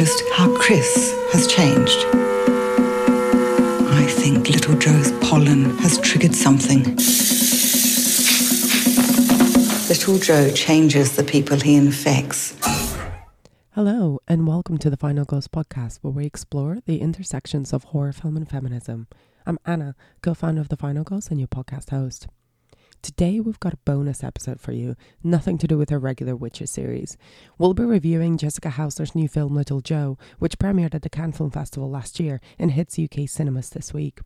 noticed how Chris has changed? I think little Joe's pollen has triggered something. Little Joe changes the people he infects. Hello, and welcome to the Final Girls podcast, where we explore the intersections of horror film and feminism. I'm Anna, co founder of the Final Girls and your podcast host. Today, we've got a bonus episode for you, nothing to do with our regular Witches series. We'll be reviewing Jessica Hausner's new film Little Joe, which premiered at the Cannes Film Festival last year and hits UK cinemas this week.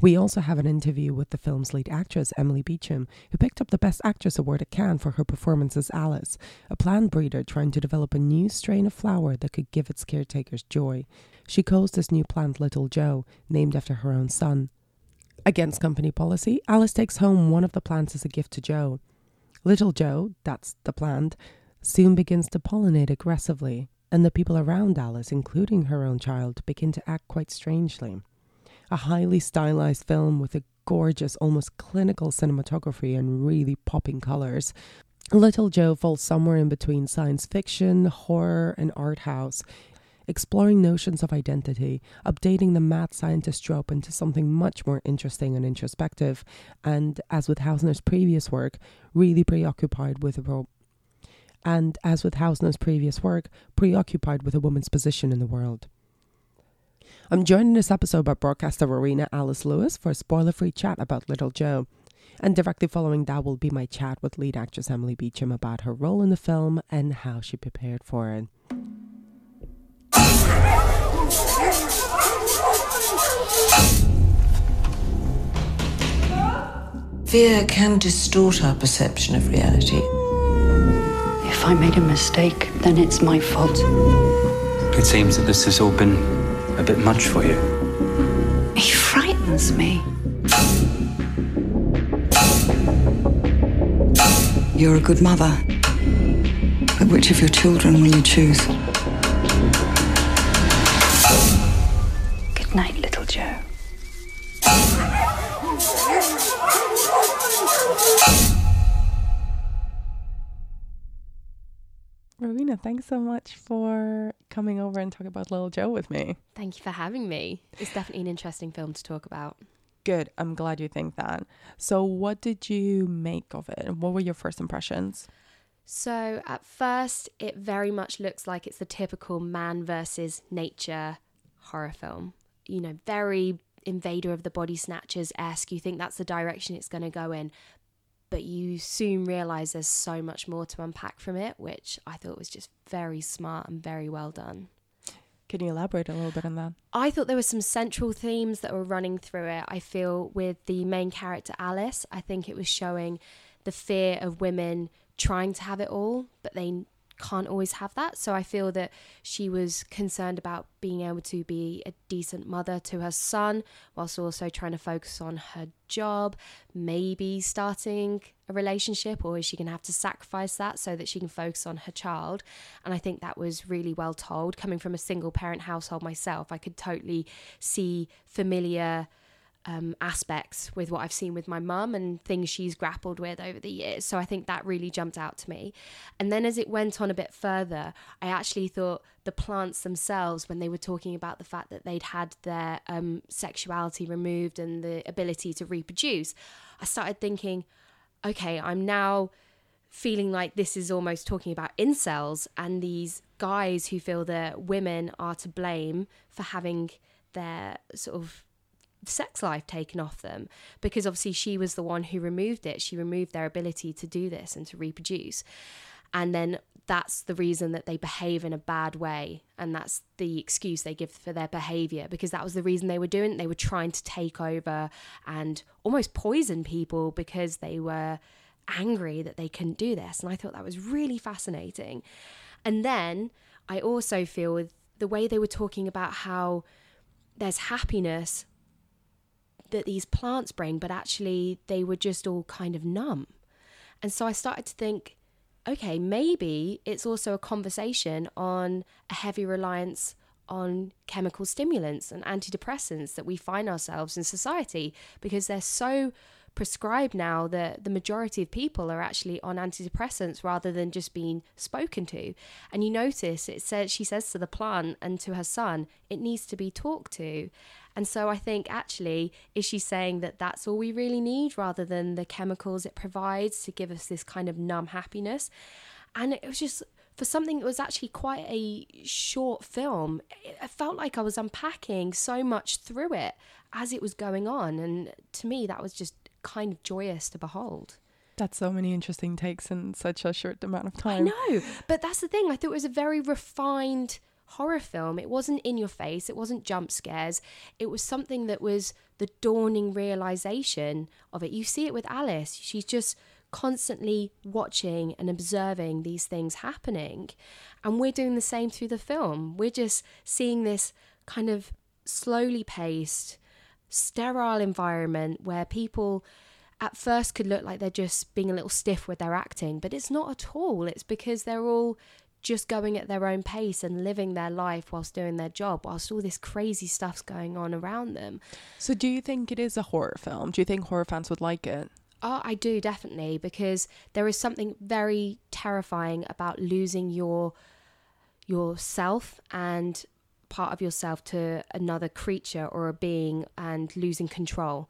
We also have an interview with the film's lead actress, Emily Beecham, who picked up the Best Actress award at Cannes for her performance as Alice, a plant breeder trying to develop a new strain of flower that could give its caretakers joy. She calls this new plant Little Joe, named after her own son. Against company policy, Alice takes home one of the plants as a gift to Joe. Little Joe, that's the plant, soon begins to pollinate aggressively, and the people around Alice, including her own child, begin to act quite strangely. A highly stylized film with a gorgeous, almost clinical cinematography and really popping colours. Little Joe falls somewhere in between science fiction, horror, and art house, exploring notions of identity, updating the mad scientist trope into something much more interesting and introspective, and as with Hausner's previous work, really preoccupied with a and as with Hausner's previous work, preoccupied with a woman's position in the world. I'm joined in this episode by broadcaster Rowena Alice Lewis for a spoiler-free chat about Little Joe. And directly following that will be my chat with lead actress Emily Beecham about her role in the film and how she prepared for it. Fear can distort our perception of reality. If I made a mistake, then it's my fault. It seems that this has all been a bit much for you. He frightens me. You're a good mother. But which of your children will you choose? Good night, little Joe. Rowena, thanks so much for coming over and talking about Little Joe with me. Thank you for having me. It's definitely an interesting film to talk about. Good. I'm glad you think that. So, what did you make of it? What were your first impressions? So, at first, it very much looks like it's the typical man versus nature horror film. You know, very invader of the body snatchers esque. You think that's the direction it's going to go in. But you soon realize there's so much more to unpack from it, which I thought was just very smart and very well done. Can you elaborate a little bit on that? I thought there were some central themes that were running through it. I feel with the main character Alice, I think it was showing the fear of women trying to have it all, but they can't always have that. So I feel that she was concerned about being able to be a decent mother to her son, whilst also trying to focus on her job, maybe starting a relationship, or is she going to have to sacrifice that so that she can focus on her child? And I think that was really well told. Coming from a single parent household myself, I could totally see familiar um, aspects with what I've seen with my mum and things she's grappled with over the years. So I think that really jumped out to me. And then as it went on a bit further, I actually thought the plants themselves, when they were talking about the fact that they'd had their um, sexuality removed and the ability to reproduce, I started thinking, okay, I'm now feeling like this is almost talking about incels and these guys who feel that women are to blame for having their sort of sex life taken off them because obviously she was the one who removed it. She removed their ability to do this and to reproduce. And then that's the reason that they behave in a bad way. And that's the excuse they give for their behavior because that was the reason they were doing it. They were trying to take over and almost poison people because they were angry that they couldn't do this. And I thought that was really fascinating. And then I also feel with the way they were talking about how there's happiness that these plants bring, but actually they were just all kind of numb. And so I started to think, okay, maybe it's also a conversation on a heavy reliance on chemical stimulants and antidepressants that we find ourselves in society because they're so prescribed now that the majority of people are actually on antidepressants rather than just being spoken to. And you notice it says she says to the plant and to her son, it needs to be talked to. And so I think actually, is she saying that that's all we really need rather than the chemicals it provides to give us this kind of numb happiness? And it was just for something that was actually quite a short film, it felt like I was unpacking so much through it as it was going on. And to me, that was just kind of joyous to behold. That's so many interesting takes in such a short amount of time. I know, but that's the thing. I thought it was a very refined horror film. It wasn't in your face, it wasn't jump scares. It was something that was the dawning realization of it. You see it with Alice. She's just constantly watching and observing these things happening. And we're doing the same through the film. We're just seeing this kind of slowly paced, sterile environment where people at first could look like they're just being a little stiff with their acting, but it's not at all. It's because they're all just going at their own pace and living their life whilst doing their job, whilst all this crazy stuff's going on around them. So, do you think it is a horror film? Do you think horror fans would like it? Oh, I do definitely because there is something very terrifying about losing your yourself and part of yourself to another creature or a being and losing control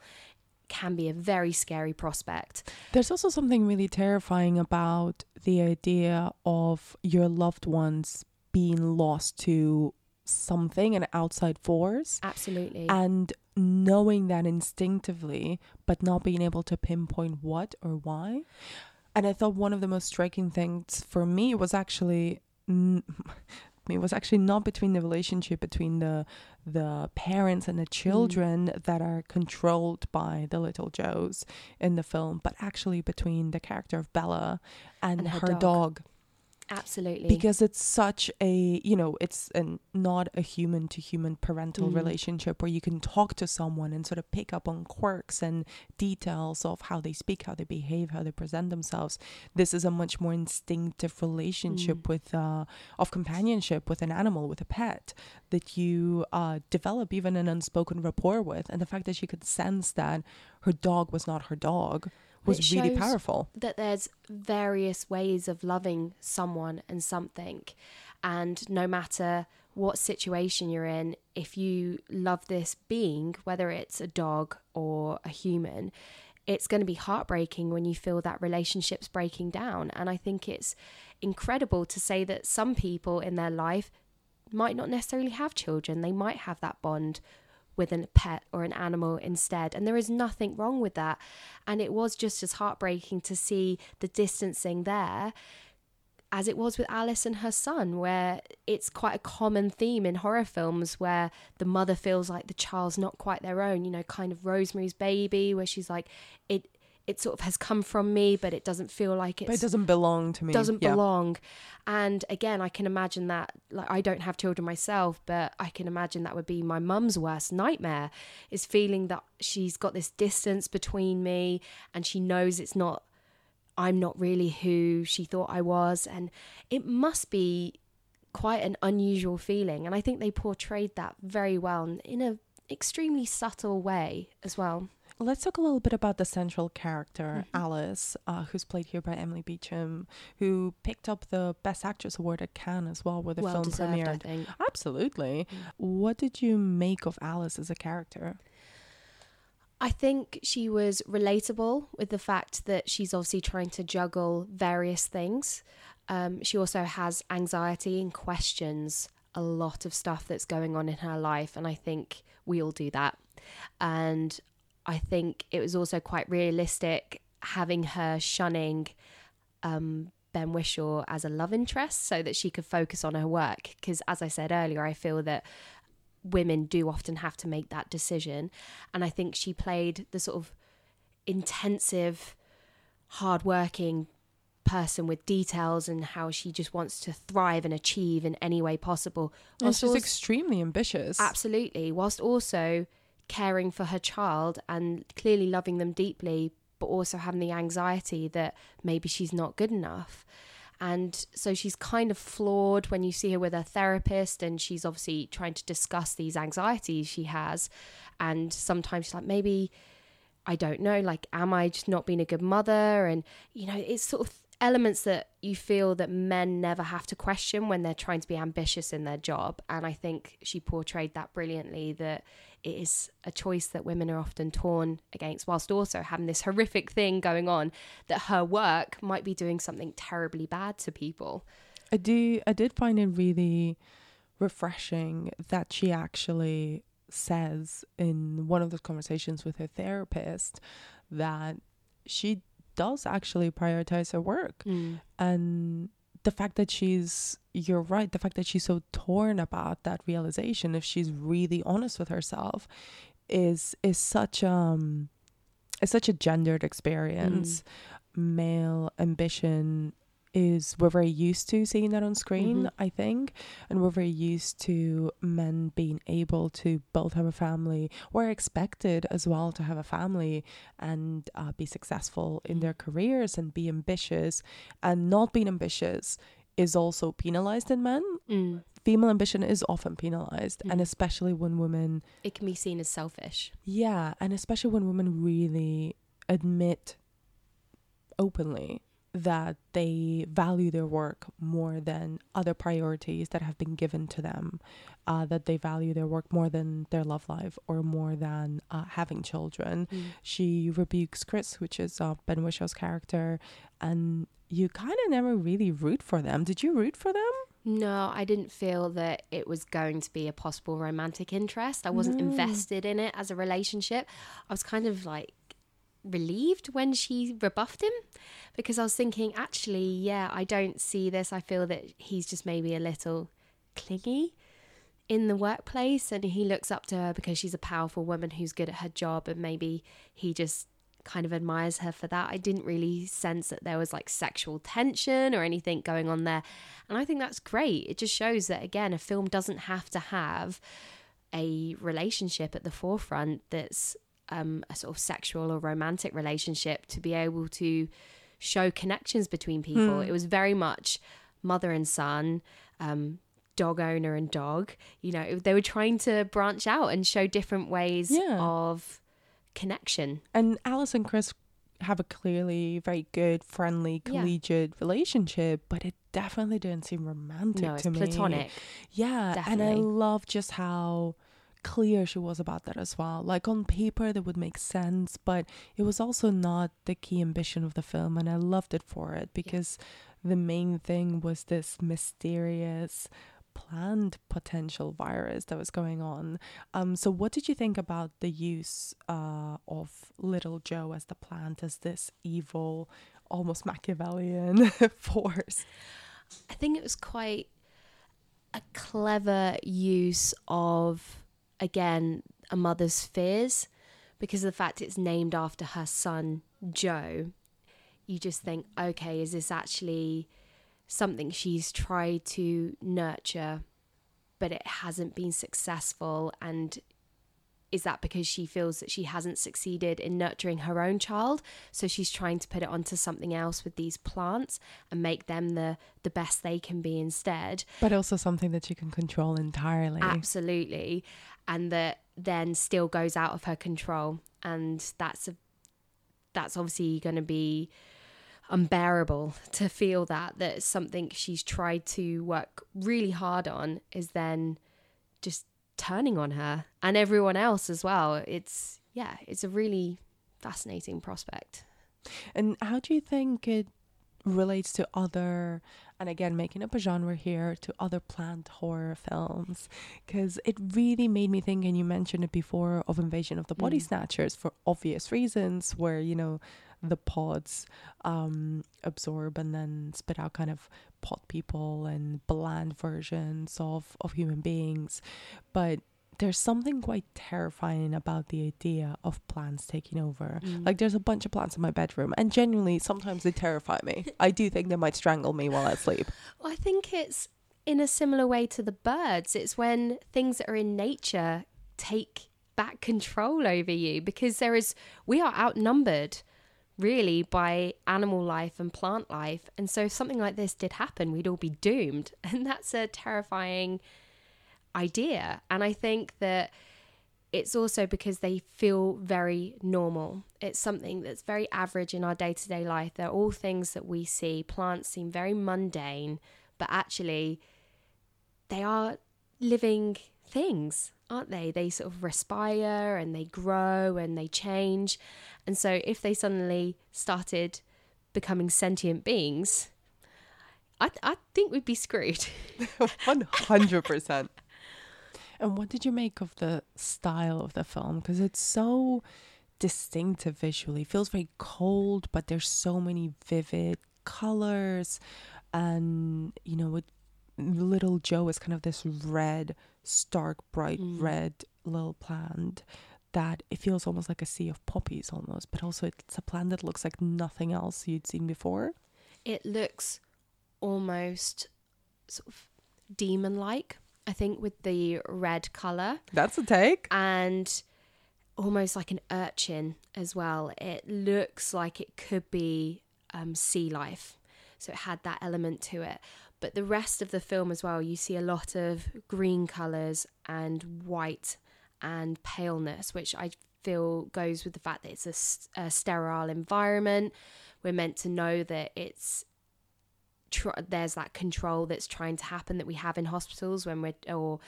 can be a very scary prospect. There's also something really terrifying about the idea of your loved ones being lost to something, an outside force. Absolutely. And knowing that instinctively, but not being able to pinpoint what or why. And I thought one of the most striking things for me was actually it was actually not between the relationship between the the parents and the children mm. that are controlled by the little Joes in the film, but actually between the character of Bella and, and her, her, dog. dog Absolutely. Because it's such a, you know, it's an, not a human to human parental mm. relationship where you can talk to someone and sort of pick up on quirks and details of how they speak, how they behave, how they present themselves. This is a much more instinctive relationship mm. with, uh, of companionship with an animal, with a pet that you uh, develop even an unspoken rapport with. And the fact that she could sense that her dog was not her dog was really powerful. That there's various ways of loving someone and something. And no matter what situation you're in, if you love this being, whether it's a dog or a human, it's going to be heartbreaking when you feel that relationship's breaking down. And I think it's incredible to say that some people in their life might not necessarily have children, they might have that bond with a pet or an animal instead. And there is nothing wrong with that. And it was just as heartbreaking to see the distancing there as it was with Alice and her son, where it's quite a common theme in horror films where the mother feels like the child's not quite their own, you know, kind of Rosemary's Baby, where she's like, it it sort of has come from me, but it doesn't feel like it But it doesn't belong to me. Doesn't yeah. belong. And again, I can imagine that. Like, I don't have children myself, but I can imagine that would be my mum's worst nightmare: is feeling that she's got this distance between me, and she knows it's not. I'm not really who she thought I was, and it must be quite an unusual feeling. And I think they portrayed that very well in a extremely subtle way as well. Let's talk a little bit about the central character, mm-hmm. Alice, uh, who's played here by Emily Beecham, who picked up the Best Actress award at Cannes as well, where the well film deserved, premiered. Absolutely. Mm. What did you make of Alice as a character? I think she was relatable with the fact that she's obviously trying to juggle various things. Um, she also has anxiety and questions a lot of stuff that's going on in her life, and I think we all do that. And I think it was also quite realistic having her shunning um, Ben Whishaw as a love interest so that she could focus on her work. Because, as I said earlier, I feel that women do often have to make that decision. And I think she played the sort of intensive, hardworking person with details and how she just wants to thrive and achieve in any way possible. And she's also, extremely ambitious. Absolutely. Whilst also caring for her child and clearly loving them deeply, but also having the anxiety that maybe she's not good enough. And so she's kind of flawed when you see her with her therapist, and she's obviously trying to discuss these anxieties she has. And sometimes she's like, maybe I don't know, like, am I just not being a good mother? And, you know, it's sort of elements that you feel that men never have to question when they're trying to be ambitious in their job. And I think she portrayed that brilliantly that it is a choice that women are often torn against, whilst also having this horrific thing going on that her work might be doing something terribly bad to people. I do. I did find it really refreshing that she actually says in one of those conversations with her therapist that she does actually prioritize her work. Mm. and the fact that she's you're right the fact that she's so torn about that realization if she's really honest with herself is is such um is such a gendered experience. Male ambition is we're very used to seeing that on screen Mhm. i think and we're very used to men being able to both have a family we're expected as well to have a family and uh, be successful in their careers and be ambitious and not being ambitious is also penalized in men Mm. female ambition is often penalized and Mm. especially when women It can be seen as selfish. yeah, and especially when women really admit openly that they value their work more than other priorities that have been given to them, uh, that they value their work more than their love life or more than uh, having children. Mm. She rebukes Chris, which is uh, Ben Whishaw's character, and you kind of never really root for them. Did you root for them? No, I didn't feel that it was going to be a possible romantic interest. I wasn't No. invested in it as a relationship. I was kind of like relieved when she rebuffed him because I was thinking, actually, yeah, I don't see this. I feel that he's just maybe a little clingy in the workplace and he looks up to her because she's a powerful woman who's good at her job and maybe he just kind of admires her for that. I didn't really sense that there was like sexual tension or anything going on there. And I think that's great. It just shows that again a film doesn't have to have a relationship at the forefront that's um, a sort of sexual or romantic relationship to be able to show connections between people. Hmm. It was very much mother and son, um, dog owner and dog. You know, they were trying to branch out and show different ways Yeah. of connection. And Alice and Chris have a clearly very good, friendly, Yeah. collegiate relationship, but it definitely didn't seem romantic No, it's to me. platonic. Yeah, and I love just how clear she was about that as well. Like on paper, that would make sense, but it was also not the key ambition of the film, and I loved it for it because the main thing was this mysterious planned potential virus that was going on. Um, so what did you think about the use uh, of little Joe as the plant as this evil, almost Machiavellian force? I think it was quite a clever use of, again, a mother's fears because of the fact it's named after her son, Joe. You just think, okay, is this actually something she's tried to nurture, but it hasn't been successful? And is that because she feels that she hasn't succeeded in nurturing her own child so she's trying to put it onto something else with these plants and make them the the best they can be instead But also something that you can control entirely. absolutely and that then still goes out of her control. And that's a that's obviously going to be unbearable to feel that that something she's tried to work really hard on is then just turning on her and everyone else as well. It's yeah it's a really fascinating prospect. And how do you think it relates to other, and again, making up a genre here, to other plant horror films? Because it really made me think, and you mentioned it before, of Invasion of the Body Mm. Snatchers for obvious reasons, where, you know, the pods um, absorb and then spit out kind of pot people and bland versions of, of human beings. But there's something quite terrifying about the idea of plants taking over. Mm. Like there's a bunch of plants in my bedroom, and genuinely sometimes they terrify me. I do think they might strangle me while I sleep. Well, I think it's in a similar way to the birds. It's when things that are in nature take back control over you because there is we are outnumbered really by animal life and plant life. And so if something like this did happen, we'd all be doomed. And that's a terrifying idea. And I think that it's also because they feel very normal. It's something that's very average in our day to day life. They're all things that we see. Plants seem very mundane, but actually, they are living things, aren't they? They sort of respire and they grow and they change. And so, if they suddenly started becoming sentient beings, I, I think we'd be screwed. 100%. And what did you make of the style of the film? Because it's so distinctive visually. It feels very cold, but there's so many vivid colors. And, you know, with little Joe is kind of this red, stark, bright Mm. red little plant that it feels almost like a sea of poppies almost, but also it's a plant that looks like nothing else you'd seen before. it looks almost sort of demon like, I think, with the red colour. That's a take. and almost like an urchin as well. It looks like it could be um, sea life. So it had that element to it. But the rest of the film as well, you see a lot of green colours and white and paleness, which I feel goes with the fact that it's a sterile environment. We're meant to know that it's tr- there's that control that's trying to happen that we have in hospitals when we're or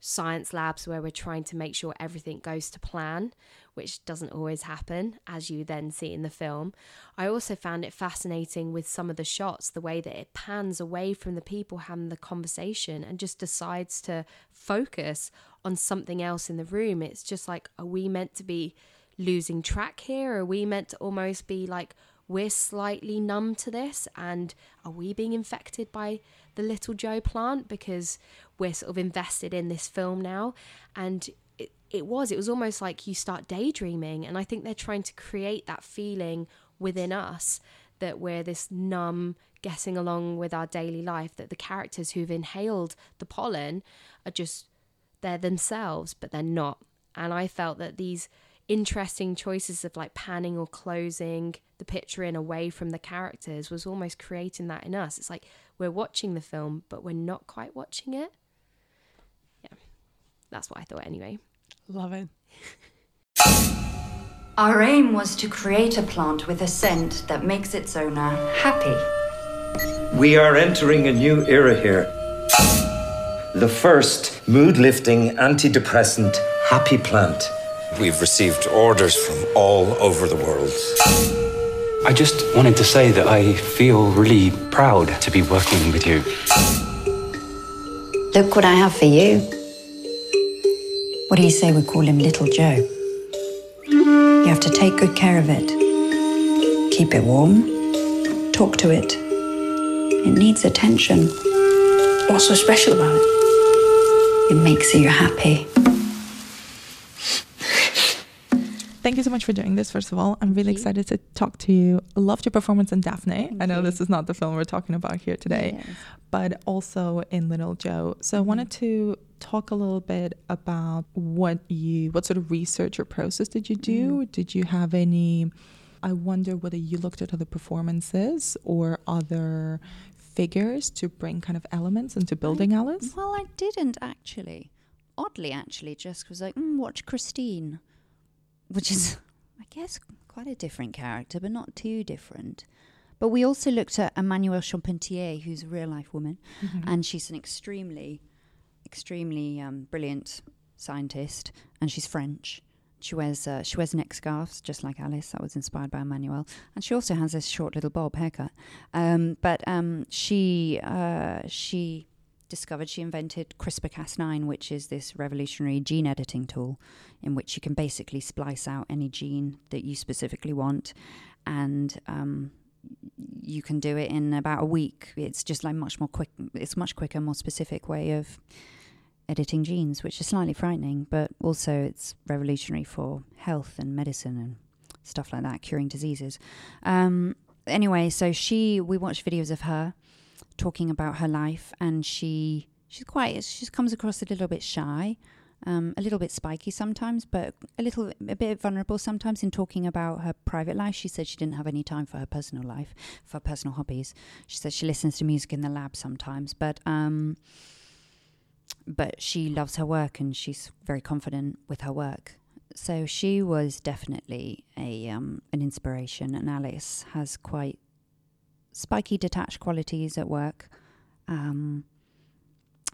science labs where we're trying to make sure everything goes to plan, which doesn't always happen, as you then see in the film. I also found it fascinating with some of the shots, the way that it pans away from the people having the conversation and just decides to focus on something else in the room. It's just like, are we meant to be losing track here? Are we meant to almost be like, we're slightly numb to this and are we being infected by the little joe plant? Because we're sort of invested in this film now and it, it was it was almost like you start daydreaming and i think they're trying to create that feeling within us that we're this numb getting along with our daily life that the characters who've inhaled the pollen are just they're themselves but they're not. And i felt that these interesting choices of like panning or closing the picture in away from the characters was almost creating that in us. It's like we're watching the film, but we're not quite watching it. Yeah, that's what I thought anyway. Love it. Our aim was to create a plant with a scent that makes its owner happy. We are entering a new era here. The first mood lifting antidepressant happy plant. We've received orders from all over the world. I just wanted to say that I feel really proud to be working with you. Look what I have for you. What do you say we call him Little Joe? You have to take good care of it. Keep it warm. Talk to it. It needs attention. What's so special about it? It makes you happy. Thank you so much for doing this. First of all, I'm really excited to talk to you. Loved your performance in Daphne. I know this is not the film we're talking about here today, but also in Little Joe. So I wanted to talk a little bit about what you, what sort of research or process did you do? Did you have any? I wonder whether you looked at other performances or other figures to bring kind of elements into building Alice. Well, I didn't actually. Oddly, actually, just was like, mm, watch Christine, which is, I guess, quite a different character, but not too different. But we also looked at Emmanuelle Charpentier, who's a real life woman, and she's an extremely, extremely um, brilliant scientist, and she's French. She wears uh, she wears neck scarves just like Alice. That was inspired by Emmanuelle, and she also has this short little bob haircut. Um, but um, she uh, she discovered she invented CRISPR-Cas9, which is this revolutionary gene editing tool, in which you can basically splice out any gene that you specifically want, and um, you can do it in about a week. It's just like much more quick. It's much quicker, more specific way of editing genes, which is slightly frightening, but also it's revolutionary for health and medicine and stuff like that, curing diseases. Um, anyway, so she, we watched videos of her talking about her life, and she, she's quite, she comes across a little bit shy. Um, a little bit spiky sometimes, but a little, a bit vulnerable sometimes in talking about her private life. She said she didn't have any time for her personal life, for personal hobbies. She said she listens to music in the lab sometimes, but um, but she loves her work and she's very confident with her work. So she was definitely a um, an inspiration, and Alice has quite spiky, detached qualities at work, um,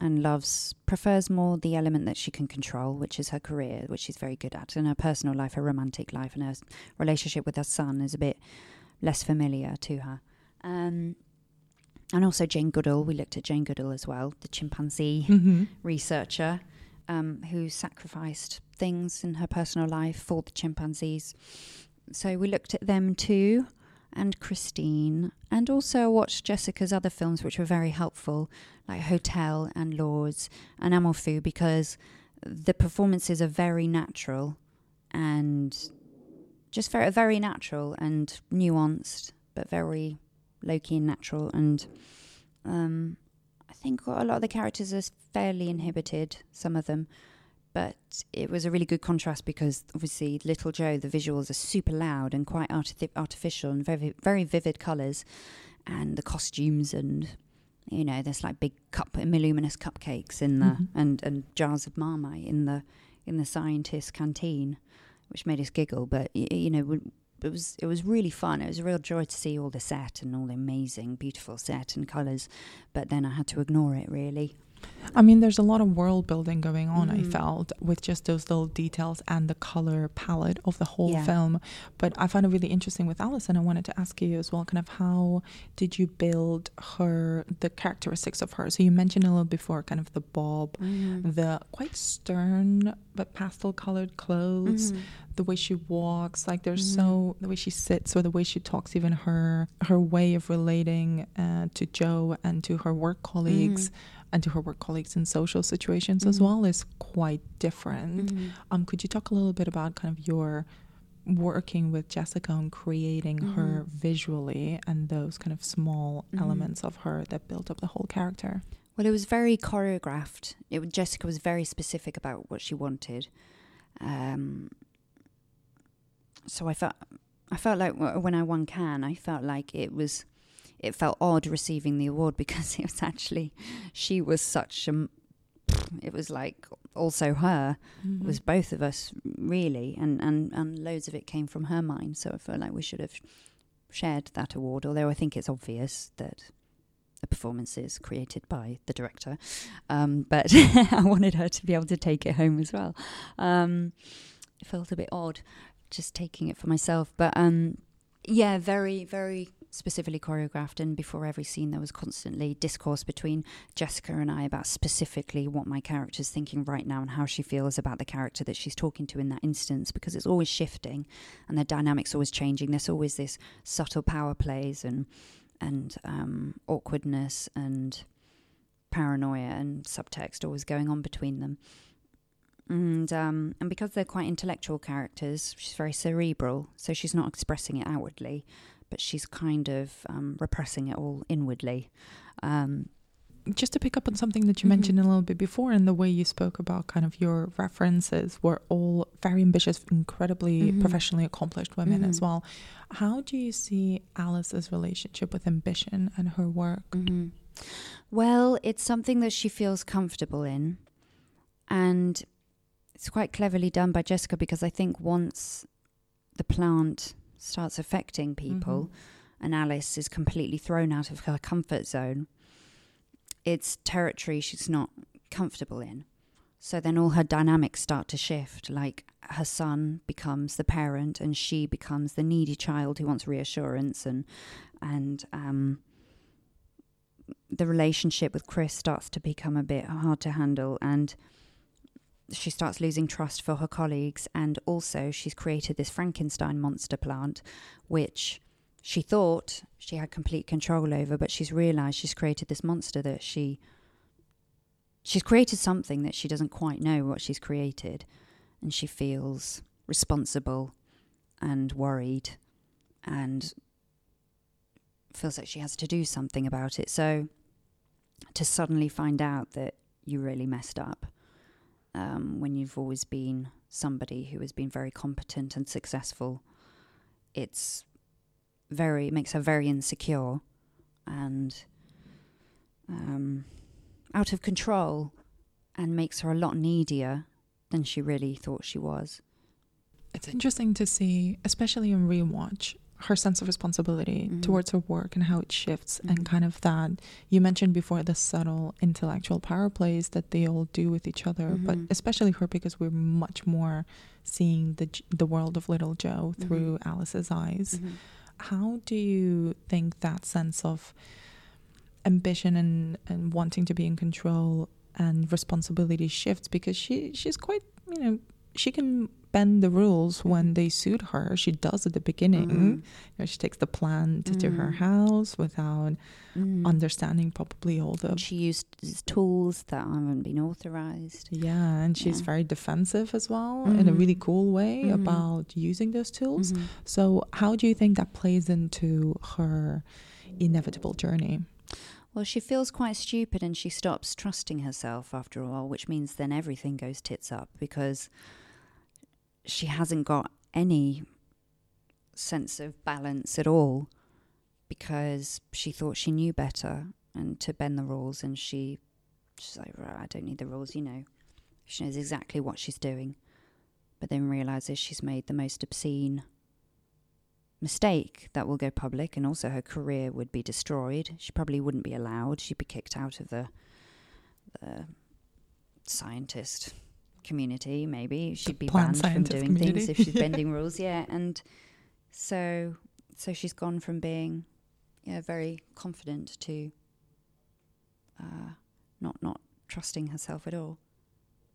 and loves prefers more the element that she can control, which is her career, which she's very good at, and her personal life, her romantic life, and her relationship with her son is a bit less familiar to her. Um, and also Jane Goodall. We looked at Jane Goodall as well, the chimpanzee Mm-hmm. researcher um, who sacrificed things in her personal life for the chimpanzees. So we looked at them too, and Christine, and also watched Jessica's other films, which were very helpful, like Hotel and Lourdes and Amour Fou, because the performances are very natural and just very, very natural and nuanced, but very low key and natural. And um, I think a lot of the characters are fairly inhibited, some of them. But it was a really good contrast because obviously Little Joe, the visuals are super loud and quite arti- artificial and very, very vivid colours, and the costumes and you know there's like big cup luminous cupcakes in the Mhm. and and jars of marmite in the in the scientist canteen, which made us giggle. But y- you know we- it was it was really fun. It was a real joy to see all the set and all the amazing, beautiful set and colours. But then I had to ignore it really. I mean, there's a lot of world building going on, I Mhm. felt, with just those little details and the color palette of the whole Yeah. film. But I found it really interesting with Alice, and I wanted to ask you as well kind of how did you build her, the characteristics of her? So you mentioned a little before kind of the bob, Mm-hmm. the quite stern but pastel colored clothes, Mhm. the way she walks, like there's so, the way she sits or the way she talks, even her, her way of relating uh, to Joe and to her work colleagues and to her work colleagues in social situations as Mhm. well is quite different. Mhm. Um, could you talk a little bit about kind of your working with Jessica and creating her Mhm. visually and those kind of small Mhm. elements of her that built up the whole character? Well, it was very choreographed. It Jessica was very specific about what she wanted. Um, so I felt I felt like when I won Cannes, I felt like it was it felt odd receiving the award because it was actually she was such a it was like also her it was both of us really and and and loads of it came from her mind. So i felt like we should have shared that award although i think it's obvious that the performance is created by the director um, but i wanted her to be able to take it home as well. Um, it felt a bit odd just taking it for myself but um, yeah very very specifically choreographed and before every scene there was constantly discourse between Jessica and I about specifically what my character's thinking right now and how she feels about the character that she's talking to in that instance because it's always shifting and the dynamics always changing. There's always this subtle power plays and and um, awkwardness and paranoia and subtext always going on between them. And um, and because they're quite intellectual characters she's very cerebral so she's not expressing it outwardly but she's kind of um, repressing it all inwardly. Um, just to pick up on something that you Mhm. mentioned a little bit before and the way you spoke about kind of your references were all very ambitious incredibly Mhm. professionally accomplished women as Mhm. well how do you see alice's relationship with ambition and her work mhm. Well, it's something that she feels comfortable in, and it's quite cleverly done by Jessica because I think once the plant starts affecting people and Alice is completely thrown out of her comfort zone, it's territory she's not comfortable in. So then all her dynamics start to shift. Like her son becomes the parent, and she becomes the needy child who wants reassurance, and and um, the relationship with Chris starts to become a bit hard to handle, and she starts losing trust for her colleagues. And also, she's created this Frankenstein monster plant, which she thought she had complete control over, but she's realized she's created this monster that she she's created something that she doesn't quite know what she's created, and she feels responsible and worried and feels like she has to do something about it. So to suddenly find out that you really messed up um, when you've always been somebody who has been very competent and successful, it's very it makes her very insecure and um, out of control. and makes her a lot needier than she really thought she was. It's interesting to see, especially in rewatch, her sense of responsibility Mhm. towards her work and how it shifts, Mhm. and kind of that you mentioned before the subtle intellectual power plays that they all do with each other, but Mhm. especially her because we're much more seeing the the world of little Joe Mhm. through Alice's eyes. Mhm. How do you think that sense of ambition and, and wanting to be in control and responsibility shifts because she she's quite you know she can bend the rules when they suit her. She does at the beginning. Mhm. You know, she takes the plant to her Mhm. house without Mm. understanding probably all the She used tools that haven't been authorized. yeah, and she's Yeah. very defensive as well in a Mhm. really cool way Mhm. about using those tools. Mhm. So, how do you think that plays into her inevitable journey? Well, she feels quite stupid and she stops trusting herself after a while, which means then everything goes tits up because she hasn't got any sense of balance at all because she thought she knew better and to bend the rules and she she's like I don't need the rules you know. She knows exactly what she's doing but then realizes she's made the most obscene mistake that will go public and also her career would be destroyed. She probably wouldn't be allowed. She'd be kicked out of the the scientist community maybe. She'd be plant banned from doing things if she's bending rules yeah. And so so she's gone from being yeah very confident to uh not not trusting herself at all.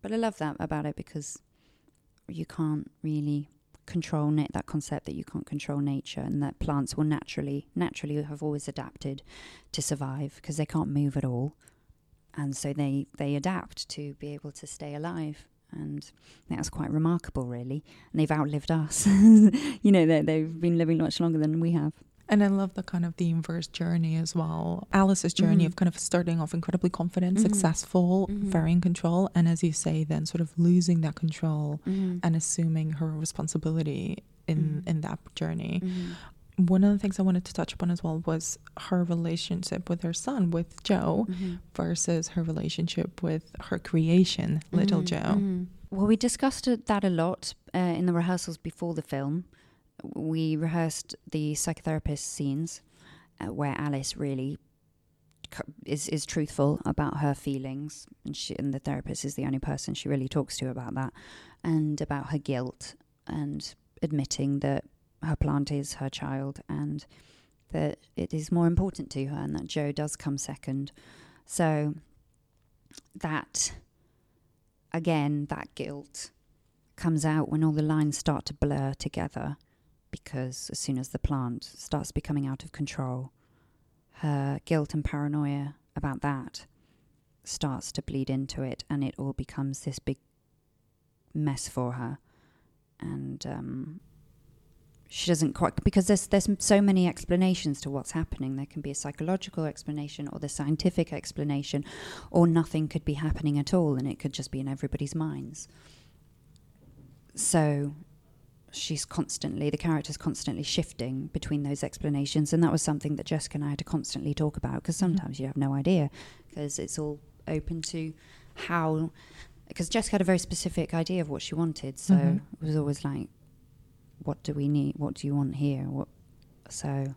But i love that about it because you can't really control na- that concept that you can't control nature and that plants will naturally naturally have always adapted to survive because they can't move at all. And so they they adapt to be able to stay alive and that's quite remarkable really and they've outlived us you know they, they've been living much longer than we have And I love the kind of the inverse journey as well. Alice's journey Mhm. of kind of starting off incredibly confident, Mhm. successful, Mhm. very in control, and as you say, then sort of losing that control Mhm. and assuming her responsibility in Mhm. in that journey. One of the things I wanted to touch upon as well was her relationship with her son, with Joe, Mhm. versus her relationship with her creation, Little Mhm, Joe. mhm. Well, we discussed that a lot uh, in the rehearsals before the film. We rehearsed the psychotherapist scenes uh, where Alice really is is truthful about her feelings, and she and the therapist is the only person she really talks to about that, and about her guilt, and admitting that her plant is her child, and that it is more important to her, and that Joe does come second. So that again, that guilt comes out when all the lines start to blur together because as soon as the plant starts becoming out of control, her guilt and paranoia about that starts to bleed into it and it all becomes this big mess for her. And um, she doesn't quite because there's there's so many explanations to what's happening. There can be a psychological explanation or the scientific explanation, or nothing could be happening at all, and it could just be in everybody's minds. So she's constantly the character's constantly shifting between those explanations, and that was something that Jessica and I had to constantly talk about because sometimes you have no idea because it's all open to how. Because Jessica had a very specific idea of what she wanted, so Mhm. it was always like, "What do we need? What do you want here?" What so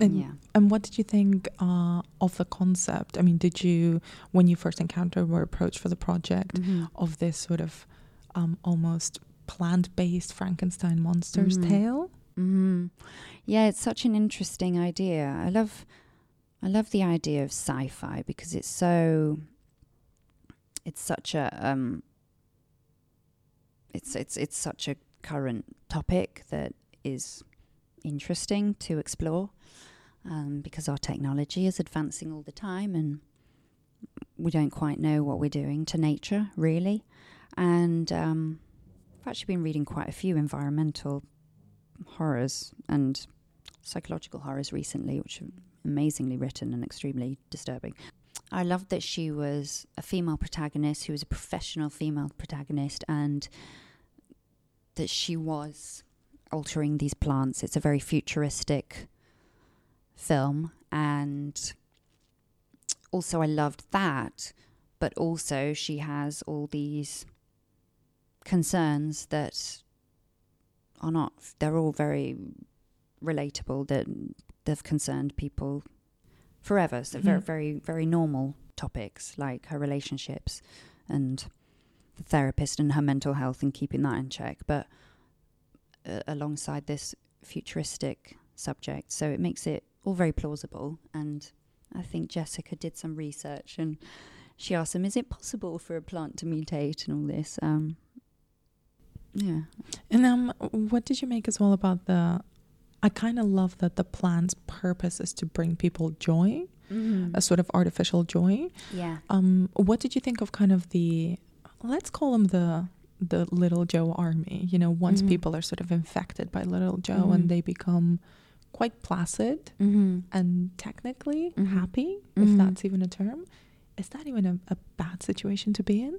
And, Yeah. and what did you think uh, of the concept? I mean, did you, when you first encountered or approached for the project, Mhm. of this sort of um, almost plant based Frankenstein monsters Mhm. tale? hmm Yeah, it's such an interesting idea. I love, I love the idea of sci-fi because it's so. It's such a um. It's it's it's such a current topic that is interesting to explore, um, because our technology is advancing all the time and we don't quite know what we're doing to nature really, and um, I've actually been reading quite a few environmental horrors and psychological horrors recently, which are amazingly written and extremely disturbing. I loved that she was a female protagonist who was a professional female protagonist and that she was altering these plants. It's a very futuristic film and also I loved that, but also she has all these concerns that are not they're all very relatable that they've concerned people forever so very Mhm. very very normal topics like her relationships and the therapist and her mental health and keeping that in check but uh, alongside this futuristic subject so it makes it all very plausible and i think jessica did some research and she asked him is it possible for a plant to mutate and all this um yeah And um, what did you make as well about the? I kind of love that the plant's purpose is to bring people joy, Mhm. a sort of artificial joy. Yeah. Um, what did you think of kind of the? Let's call them the the Little Joe army. You know, once Mhm. people are sort of infected by Little Joe Mhm. and they become quite placid Mhm. and technically Mhm. happy, if Mhm. that's even a term. Is that even a, a bad situation to be in?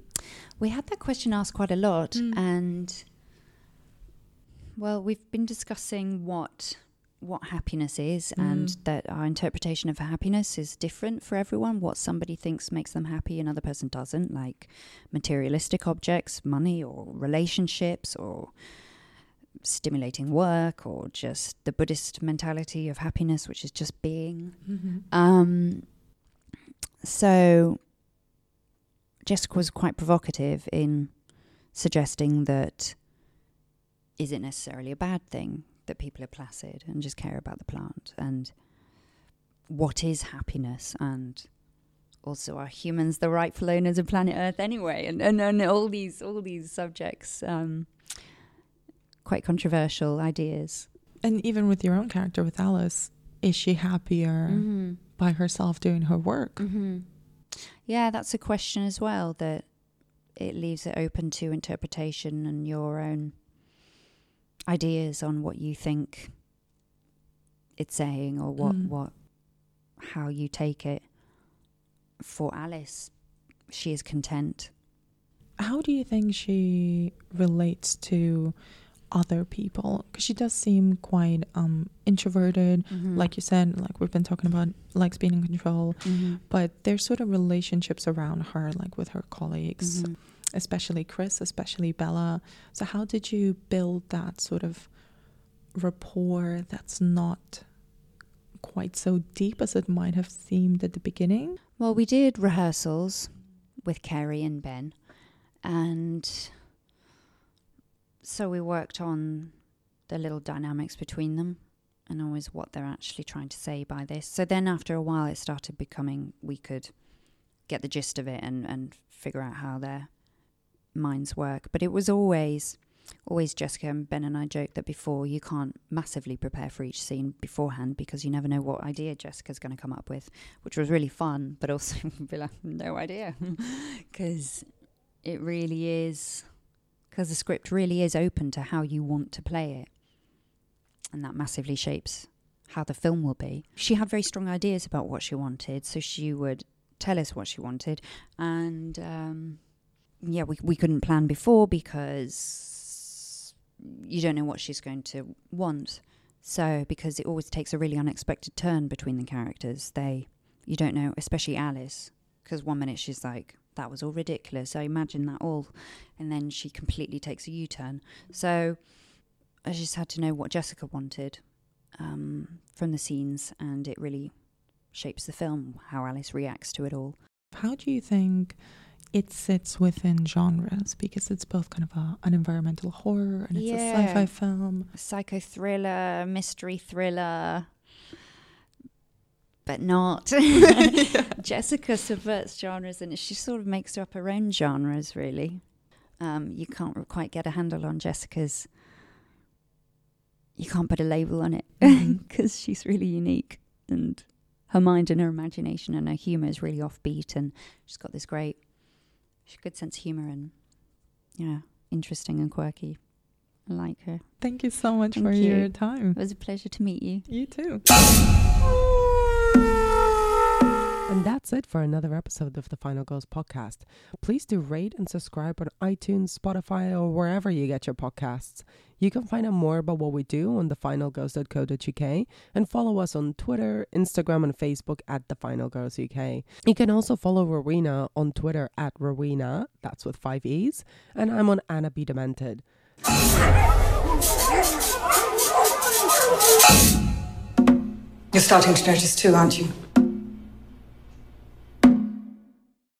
We had that question asked quite a lot, Mm. and well, we've been discussing what what happiness is, and Mm. that our interpretation of happiness is different for everyone. What somebody thinks makes them happy, another person doesn't. Like materialistic objects, money, or relationships, or stimulating work, or just the Buddhist mentality of happiness, which is just being. Mm-hmm. Um, so Jessica was quite provocative in suggesting that is it necessarily a bad thing that people are placid and just care about the plant and what is happiness and also are humans the rightful owners of planet earth anyway and, and, and all these all these subjects um, quite controversial ideas And even with your own character, with Alice, is she happier Mhm. by herself doing her work? Mm-hmm. Yeah, that's a question as well that it leaves it open to interpretation and your own ideas on what you think it's saying or what Mm. what how you take it. For Alice, she is content. How do you think she relates to other people? Because she does seem quite um, introverted. Mhm. Like you said, like we've been talking about, likes being in control. Mhm. But there's sort of relationships around her, like with her colleagues, Mhm. Especially Chris, especially Bella. So, how did you build that sort of rapport that's not quite so deep as it might have seemed at the beginning? Well, we did rehearsals with Kerry and Ben, and so we worked on the little dynamics between them and always what they're actually trying to say by this. So then, after a while, it started becoming we could get the gist of it and, and figure out how their minds work. But it was always, always Jessica and Ben and I joked that before you can't massively prepare for each scene beforehand because you never know what idea Jessica's going to come up with, which was really fun, but also be like, no idea. Because it really is, because the script really is open to how you want to play it. And that massively shapes how the film will be. She had very strong ideas about what she wanted, so she would tell us what she wanted. And um, yeah, we, we couldn't plan before because you don't know what she's going to want. So, because it always takes a really unexpected turn between the characters, they, you don't know, especially Alice, because one minute she's like, that was all ridiculous. I imagine that all. And then she completely takes a U turn. So, I just had to know what Jessica wanted um, from the scenes, and it really shapes the film, how Alice reacts to it all. How do you think it sits within genres? Because it's both kind of a, an environmental horror and it's a sci fi film. Psycho thriller, mystery thriller, but not. Jessica subverts genres and she sort of makes up her own genres, really. Um, you can't quite get a handle on Jessica's. You can't put a label on it because Mhm. she's really unique and her mind and her imagination and her humor is really offbeat and she's got this great, she's good sense of humor and yeah, interesting and quirky. I like her. Thank you so much Thank for you. your time. It was a pleasure to meet you. You too. And that's it for another episode of the Final Girls podcast. Please do rate and subscribe on iTunes, Spotify, or wherever you get your podcasts. You can find out more about what we do on thefinalgirls.co.uk and follow us on Twitter, Instagram, and Facebook at The Final Girls UK. You can also follow Rowena on Twitter at Rowena, that's with five E's, and I'm on Anna Be Demented. You're starting to notice too, aren't you?